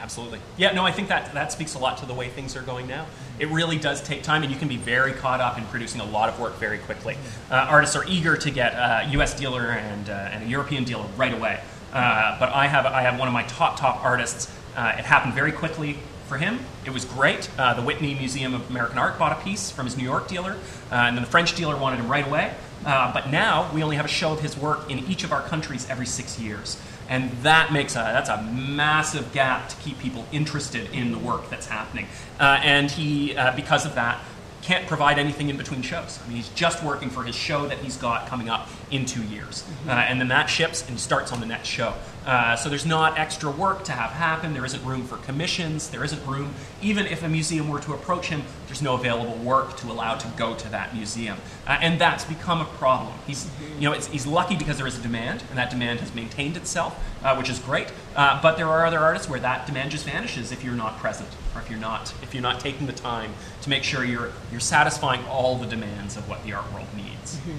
Absolutely. Yeah, no, I think that that speaks a lot to the way things are going now. It really does take time, and you can be very caught up in producing a lot of work very quickly. Uh, artists are eager to get a U.S. dealer and, uh, and a European dealer right away. Uh, but I have I have one of my top top artists. Uh, it happened very quickly for him. It was great. Uh, the Whitney Museum of American Art bought a piece from his New York dealer, uh, and then the French dealer wanted him right away. Uh, but now we only have a show of his work in each of our countries every six years, and that makes a that's a massive gap to keep people interested in the work that's happening. Uh, and he, uh, because of that, can't provide anything in between shows. I mean, he's just working for his show that he's got coming up in two years, mm-hmm. uh, and then that ships and he starts on the next show. Uh, so there's not extra work to have happen. There isn't room for commissions. There isn't room, even if a museum were to approach him, there's no available work to allow to go to that museum. Uh, and that's become a problem. He's, you know, it's, he's lucky because there is a demand, and that demand has maintained itself, uh, which is great. Uh, but there are other artists where that demand just vanishes if you're not present, or if you're not, if you're not taking the time to make sure you're, you're satisfying all the demands of what the art world needs. Mm-hmm.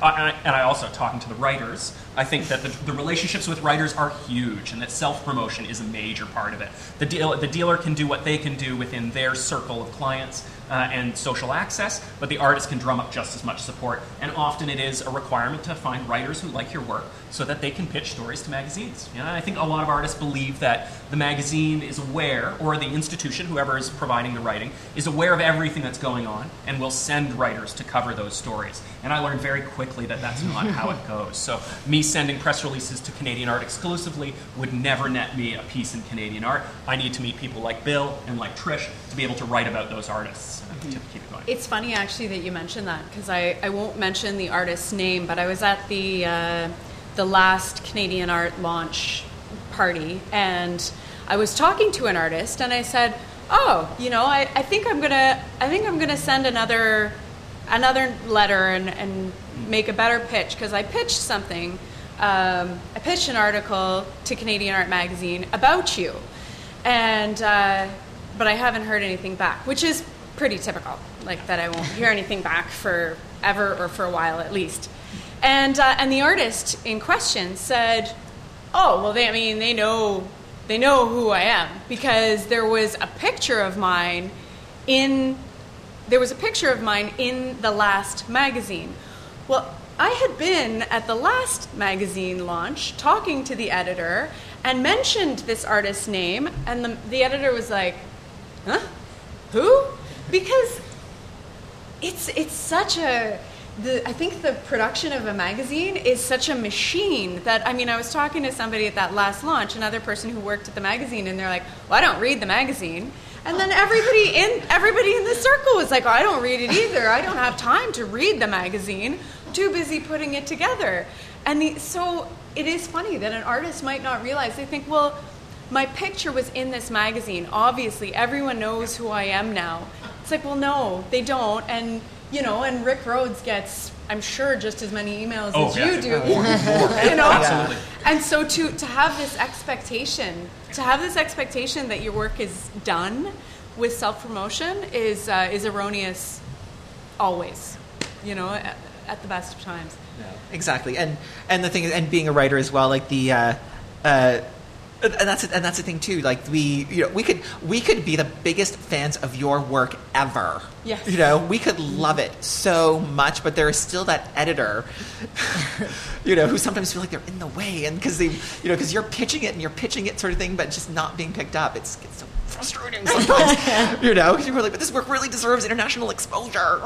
Uh, and, I, and, I, also, talking to the writers, I think that the, the relationships with writers are huge and that self promotion is a major part of it. The, deal, the dealer can do what they can do within their circle of clients uh, and social access, but the artist can drum up just as much support. And often it is a requirement to find writers who like your work so that they can pitch stories to magazines. You know, I think a lot of artists believe that the magazine is aware, or the institution, whoever is providing the writing, is aware of everything that's going on and will send writers to cover those stories. And I learned very quickly that that's not how it goes. So, me sending press releases to Canadian Art exclusively would never net me a piece in Canadian Art. I need to meet people like Bill and like Trish to be able to write about those artists keep it going. It's funny actually that you mentioned that because I, I won't mention the artist's name, but I was at the uh, the last Canadian art launch party and I was talking to an artist and I said, "Oh, you know, I, I think I'm gonna I think I'm gonna send another another letter and, and make a better pitch because I pitched something." Um, I pitched an article to Canadian Art Magazine about you, and uh, but I haven't heard anything back, which is pretty typical, like that I won't hear anything back for ever or for a while at least. And uh, and the artist in question said, "Oh, well, they I mean they know they know who I am because there was a picture of mine in there was a picture of mine in the last magazine." Well, I had been at the last magazine launch talking to the editor and mentioned this artist's name, and the, the editor was like, "Huh? Who?" because it's it's such a the, I think the production of a magazine is such a machine that I mean I was talking to somebody at that last launch, another person who worked at the magazine, and they're like, "Well, I don't read the magazine," and then everybody in everybody in the circle was like, oh, "I don't read it either. I don't have time to read the magazine. too busy putting it together." And the, so it is funny that an artist might not realize. They think, "Well." My picture was in this magazine. Obviously, everyone knows who I am now. It's like, well, no, they don't. And, you know, and Rick Rhodes gets, I'm sure, just as many emails oh, as yeah. you do. More, more. you know? Absolutely. And so to, to have this expectation, to have this expectation that your work is done with self promotion is, uh, is erroneous always, you know, at, at, the best of times. Yeah, exactly. And, and the thing is, and being a writer as well, like the, uh, uh, and that's and that's the thing too. Like we, you know, we could we could be the biggest fans of your work ever. Yes. You know, we could love it so much, but there is still that editor, you know, who sometimes feel like they're in the way, and because they, you know, because you're pitching it and you're pitching it sort of thing, but just not being picked up. It's, it's so frustrating sometimes. you know, because you're like, but this work really deserves international exposure.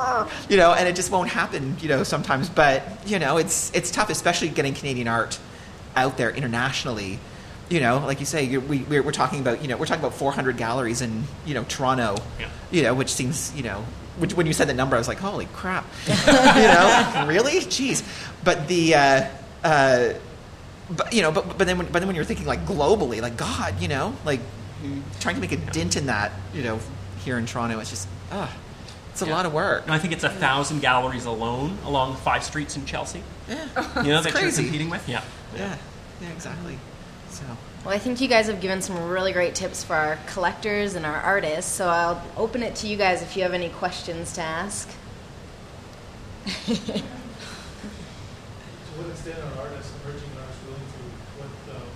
You know, and it just won't happen. You know, sometimes, but you know, it's it's tough, especially getting Canadian art out there internationally you know, like you say, we, we're, we're, talking about, you know, we're talking about 400 galleries in, you know, Toronto, yeah. you know, which seems, you know, which, when you said the number, I was like, holy crap, you know, really? Jeez. But the, uh, uh, but, you know, but, but then when, but then when you're thinking like globally, like God, you know, like trying to make a dent in that, you know, here in Toronto, it's just, ah. It's a yeah. lot of work. And I think it's a thousand galleries alone along five streets in Chelsea. Yeah, you know that crazy. you're competing with. Yeah, yeah, yeah, exactly. So. Well, I think you guys have given some really great tips for our collectors and our artists, so I'll open it to you guys if you have any questions to ask. to what extent are artists, emerging artists, willing to put um,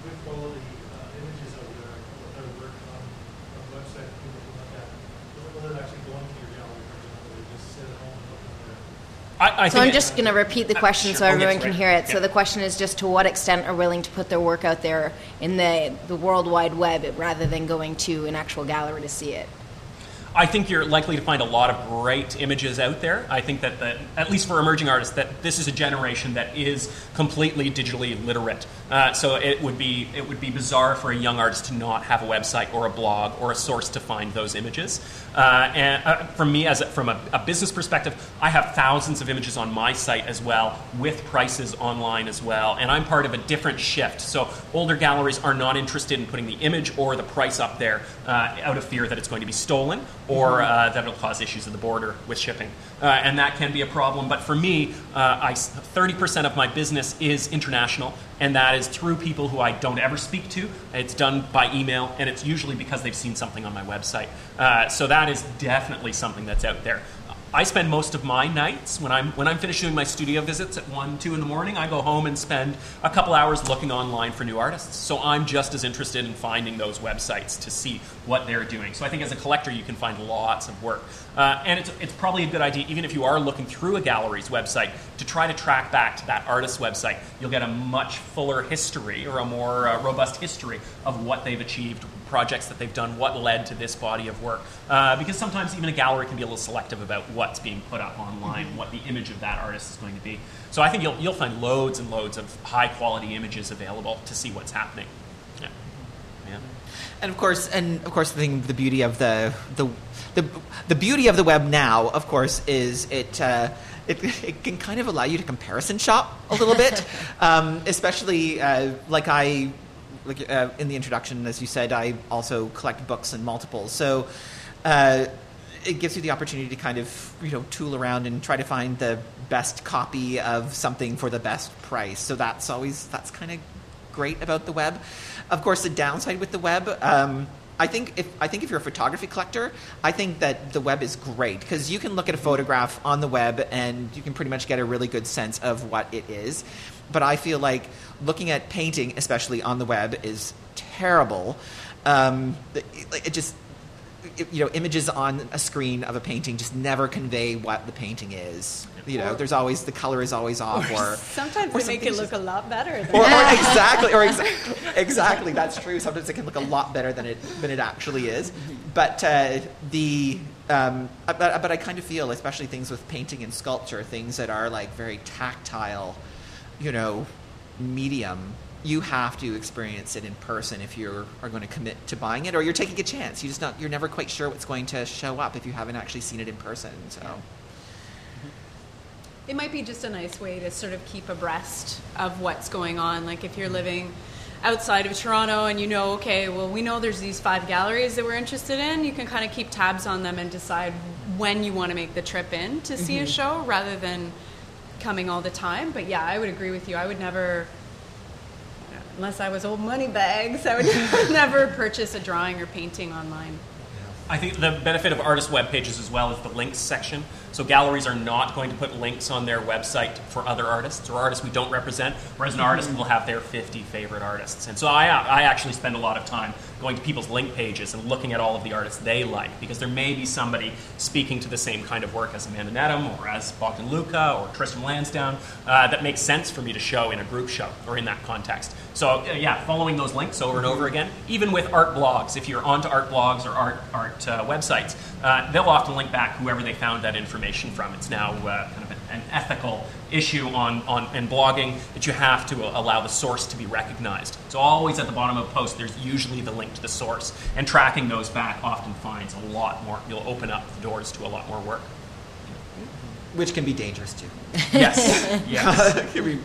good quality uh, images of their, of their work on a website for people to look at, whether they're actually going to your gallery, for example, they just sit at home and look at their I, I so I'm just going to repeat the uh, question sure. so everyone can hear it. Yeah. So the question is just to what extent are willing to put their work out there in the, the World Wide Web rather than going to an actual gallery to see it? I think you're likely to find a lot of great images out there. I think that, the, at least for emerging artists, that this is a generation that is completely digitally literate. Uh, so it would be it would be bizarre for a young artist to not have a website or a blog or a source to find those images. Uh, and uh, from me, as a, from a, a, business perspective, I have thousands of images on my site as well, with prices online as well. And I'm part of a different shift. So older galleries are not interested in putting the image or the price up there uh, out of fear that it's going to be stolen or uh, that it'll cause issues at the border with shipping. Uh, and that can be a problem. But for me, I, 30% of my business is international and that is through people who I don't ever speak to. It's done by email, and it's usually because they've seen something on my website. Uh, so that is definitely something that's out there. I spend most of my nights when I'm when I'm finished doing my studio visits at one, two in the morning. I go home and spend a couple hours looking online for new artists. So I'm just as interested in finding those websites to see what they're doing. So I think as a collector, you can find lots of work, uh, and it's it's probably a good idea, even if you are looking through a gallery's website, to try to track back to that artist's website. You'll get a much fuller history or a more uh, robust history of what they've achieved, projects that they've done, what led to this body of work. Uh, because sometimes even a gallery can be a little selective about what's being put up online, mm-hmm. what the image of that artist is going to be. So I think you'll, you'll find loads and loads of high quality images available to see what's happening. And of course, and of course, the thing, the beauty of the the the, the beauty of the web now, of course, is it. Uh, it, it, can kind of allow you to comparison shop a little bit, um, especially uh, like I like uh, in the introduction, as you said, I also collect books and multiples. So uh, it gives you the opportunity to kind of you know tool around and try to find the best copy of something for the best price. So that's always that's kind of great about the web. Of course, the downside with the web. Um, I think if I think if you're a photography collector, I think that the web is great because you can look at a photograph on the web and you can pretty much get a really good sense of what it is. But I feel like looking at painting, especially on the web, is terrible. Um, it, it just you know, images on a screen of a painting just never convey what the painting is. You know, there's always the color is always off, or, or sometimes or they make it look just, a lot better. or, or, exactly, or exactly, exactly, that's true. Sometimes it can look a lot better than it than it actually is. But uh, the um, but, but I kind of feel, especially things with painting and sculpture, things that are like very tactile, you know, medium you have to experience it in person if you are going to commit to buying it, or you're taking a chance. You just not you're never quite sure what's going to show up if you haven't actually seen it in person. So. It might be just a nice way to sort of keep abreast of what's going on. Like if you're living outside of Toronto and you know, okay, well, we know there's these five galleries that we're interested in, you can kind of keep tabs on them and decide when you want to make the trip in to see mm-hmm. a show rather than coming all the time. But yeah, I would agree with you. I would never unless I was old money bags, I would never purchase a drawing or painting online. I think the benefit of artist web pages as well is the links section. So galleries are not going to put links on their website for other artists or artists we don't represent, whereas an artist will have their 50 favorite artists. And so I, I actually spend a lot of time going to people's link pages and looking at all of the artists they like, because there may be somebody speaking to the same kind of work as Amanda Nedham or as Bogdan Luca or Tristram Lansdowne uh, that makes sense for me to show in a group show or in that context. So uh, yeah, following those links over and over again, even with art blogs, if you're onto art blogs or art art uh, websites, uh, they'll often link back whoever they found that information from. It's now uh, kind of an, an, ethical issue on, on in blogging that you have to allow the source to be recognized. So always at the bottom of a post, there's usually the link to the source, and tracking those back often finds a lot more. You'll open up the doors to a lot more work. Which can be dangerous too. Yes. yes. it can be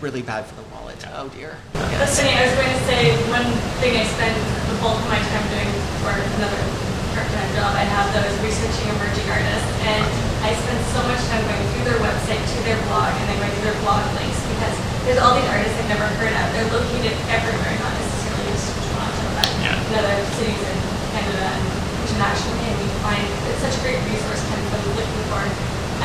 really bad for the wallet. Oh dear. That's funny. I was going to say one thing I spend the bulk of my time doing for another part-time job I have though is researching emerging artists, and I spend so much time going through their website to their blog and then going to their blog links because there's all these artists I've never heard of. They're located everywhere, not necessarily just Toronto, but yeah. in other cities in Canada and internationally, and we find it's such a great resource kind of looking for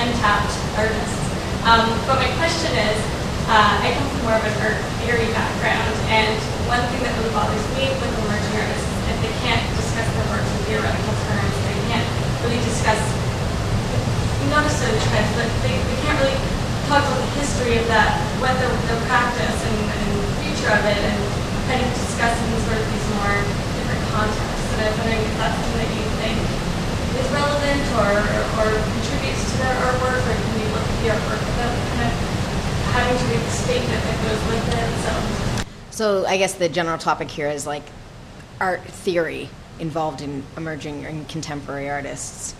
untapped artists. Um, but my question is, uh, I come from more of an art theory background, and one thing that really bothers me with emerging artists is if they can't discuss their work in theoretical terms, they can't really discuss, not necessarily trends, but they, they can't really talk about the history of that, what their, their practice and, and future of it, and kind of discuss in sort of these more different contexts. And I'm wondering if that's something that you think is relevant or, or contributes to their artwork, or can you look at the artwork without kind of having to read the statement that goes with it. So. So I guess the general topic here is like art theory involved in emerging and contemporary artists.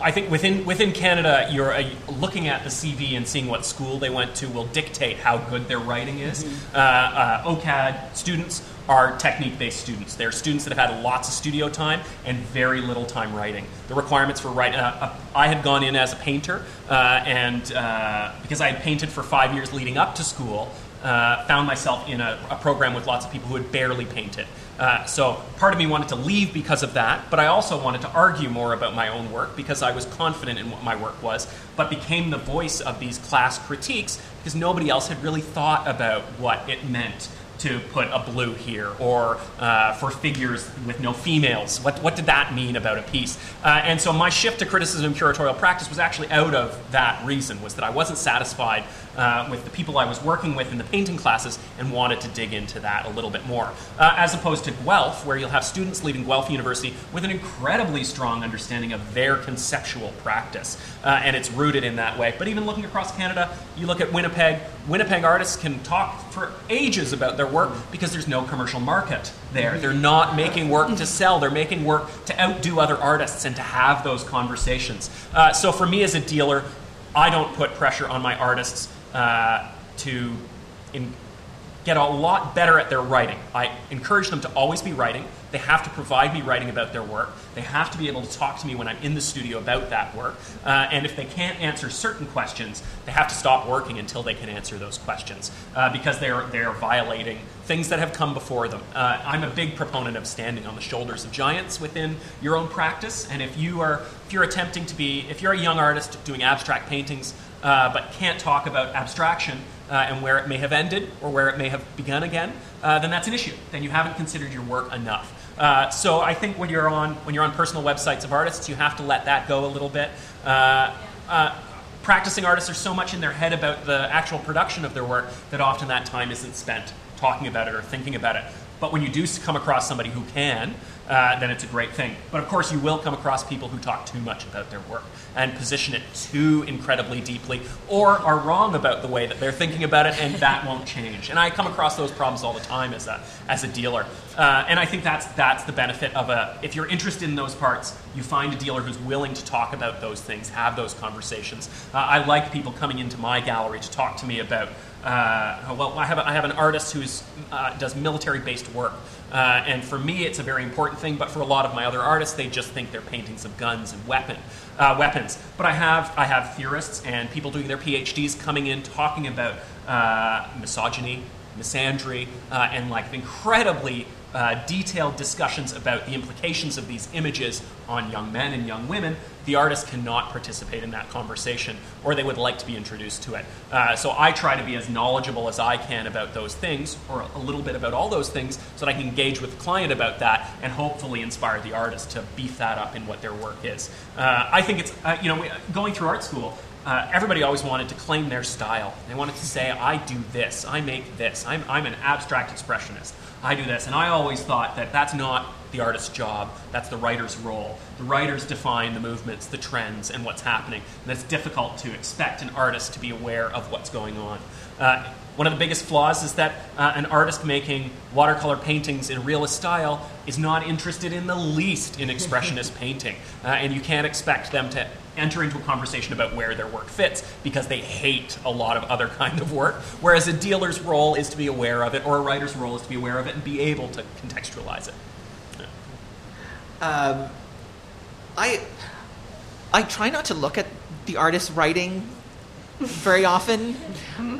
I think within within Canada, you're uh, looking at the CV and seeing what school they went to will dictate how good their writing is. Uh, uh, OCAD students are technique-based students. They're students that have had lots of studio time and very little time writing. The requirements for writing. Uh, uh, I had gone in as a painter, uh, and uh, because I had painted for five years leading up to school, uh, found myself in a, a program with lots of people who had barely painted. Uh, so part of me wanted to leave because of that, but I also wanted to argue more about my own work because I was confident in what my work was, but became the voice of these class critiques because nobody else had really thought about what it meant to put a blue here or uh, for figures with no females. What, what did that mean about a piece? Uh, and so my shift to criticism and curatorial practice was actually out of that reason, was that I wasn't satisfied uh, with the people I was working with in the painting classes and wanted to dig into that a little bit more. Uh, as opposed to Guelph, where you'll have students leaving Guelph University with an incredibly strong understanding of their conceptual practice, uh, and it's rooted in that way. But even looking across Canada, you look at Winnipeg, Winnipeg artists can talk for ages about their work because there's no commercial market there. They're not making work to sell, they're making work to outdo other artists and to have those conversations. Uh, so for me as a dealer, I don't put pressure on my artists uh, to in, get a lot better at their writing. I encourage them to always be writing. They have to provide me writing about their work. They have to be able to talk to me when I'm in the studio about that work. Uh, and if they can't answer certain questions, they have to stop working until they can answer those questions uh, because they're, they're violating things that have come before them. Uh, I'm a big proponent of standing on the shoulders of giants within your own practice. And if you are if you're attempting to be if you're a young artist doing abstract paintings uh, but can't talk about abstraction, uh, and where it may have ended or where it may have begun again, uh, then that's an issue. Then you haven't considered your work enough. Uh, so I think when you're on when you're on personal websites of artists, you have to let that go a little bit. Uh, uh, practicing artists are so much in their head about the actual production of their work that often that time isn't spent talking about it or thinking about it. But when you do come across somebody who can, uh, then it's a great thing. But of course, you will come across people who talk too much about their work and position it too incredibly deeply, or are wrong about the way that they're thinking about it, and that won't change. And I come across those problems all the time as a as a dealer. Uh, and I think that's that's the benefit of a. If you're interested in those parts, you find a dealer who's willing to talk about those things, have those conversations. Uh, I like people coming into my gallery to talk to me about. Uh, well, I have, a, I have an artist who uh, does military based work. Uh, and for me, it's a very important thing, but for a lot of my other artists, they just think they're paintings of guns and weapon, uh, weapons. But I have, I have theorists and people doing their PhDs coming in talking about uh, misogyny, misandry, uh, and like incredibly uh, detailed discussions about the implications of these images on young men and young women, the artist cannot participate in that conversation, or they would like to be introduced to it. Uh, so I try to be as knowledgeable as I can about those things, or a little bit about all those things, so that I can engage with the client about that and hopefully inspire the artist to beef that up in what their work is. Uh, I think it's, uh, you know, going through art school, uh, everybody always wanted to claim their style. They wanted to say, I do this, I make this, I'm, I'm an abstract expressionist. I do this. And I always thought that that's not the artist's job, that's the writer's role. The writers define the movements, the trends, and what's happening. And it's difficult to expect an artist to be aware of what's going on. Uh, one of the biggest flaws is that uh, an artist making watercolor paintings in realist style is not interested in the least in expressionist painting. Uh, and you can't expect them to enter into a conversation about where their work fits because they hate a lot of other kind of work. Whereas a dealer's role is to be aware of it, or a writer's role is to be aware of it and be able to contextualize it. Um, I I try not to look at the artist's writing very often.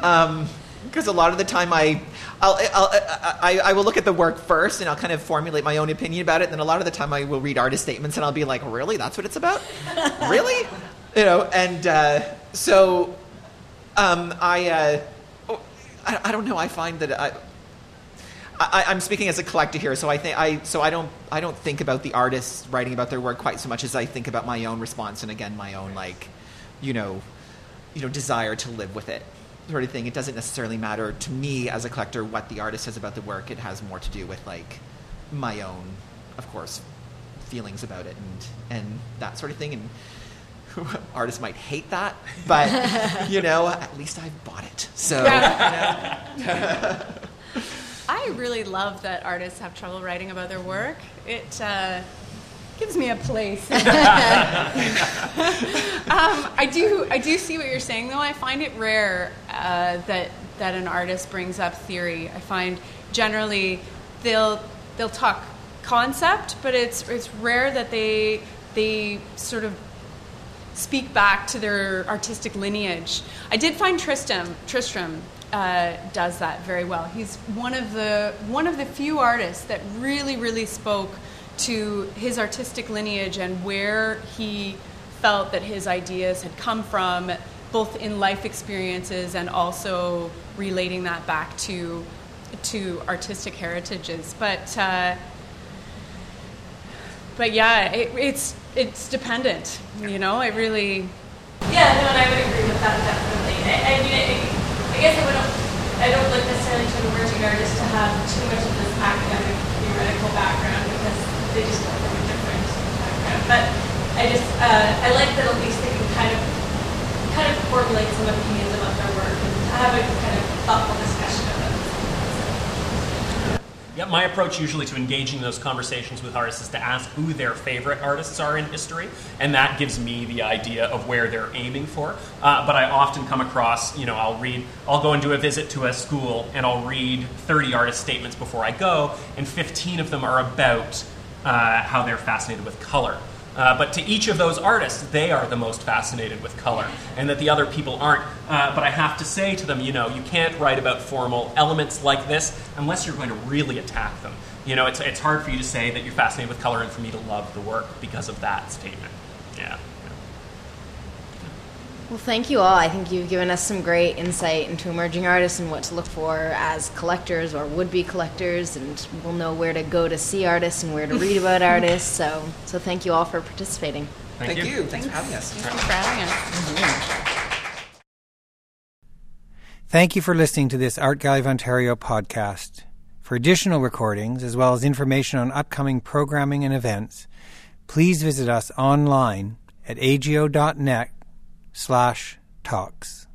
Um, because a lot of the time I, I'll, I'll, I, I will look at the work first and I'll kind of formulate my own opinion about it. And then a lot of the time I will read artist statements and I'll be like, really? That's what it's about? really? You know, and uh, so um, I, uh, oh, I, I don't know. I find that I, I, I'm speaking as a collector here, so I think I so I don't I don't think about the artists writing about their work quite so much as I think about my own response and again my own like, you know, you know desire to live with it sort of thing. It doesn't necessarily matter to me as a collector what the artist says about the work. It has more to do with like my own, of course, feelings about it and and that sort of thing. And artists might hate that, but you know, at least I've bought it. So. I really love that artists have trouble writing about their work. It uh, gives me a place. um, I do. I do see what you're saying, though. I find it rare uh, that that an artist brings up theory. I find generally they'll they'll talk concept, but it's it's rare that they they sort of speak back to their artistic lineage. I did find Tristram Tristram uh, does that very well. He's one of the one of the few artists that really really spoke to his artistic lineage and where he felt that his ideas had come from, both in life experiences and also relating that back to to artistic heritages. But uh, but yeah, it, it's it's dependent. You know, it really. Yeah, no, and I would agree with that definitely. I, I mean, I, I guess I would I don't look necessarily to an emerging artist to have too much of this academic theoretical background they just come from a different background. But I just uh, I like that at least they can kind of kind of formulate some opinions about their work and have a kind of thoughtful discussion about it. Yeah, my approach usually to engaging those conversations with artists is to ask who their favorite artists are in history, and that gives me the idea of where they're aiming for. Uh, but I often come across, you know, I'll read, I'll go and do a visit to a school, and I'll read 30 artist statements before I go, and 15 of them are about uh, how they're fascinated with color. Uh, but to each of those artists, they are the most fascinated with color, and that the other people aren't. Uh, but I have to say to them, you know, you can't write about formal elements like this unless you're going to really attack them. You know, it's, it's hard for you to say that you're fascinated with color and for me to love the work because of that statement. Yeah. Well, thank you all. I think you've given us some great insight into emerging artists and what to look for as collectors or would-be collectors, and we'll know where to go to see artists and where to read about artists. So, so thank you all for participating. Thank, Thank you. you. Thanks for having us. Thank you for having us. Mm-hmm. Thank you for listening to this Art Gallery of Ontario podcast. For additional recordings, as well as information on upcoming programming and events, please visit us online at ago.net slash talks.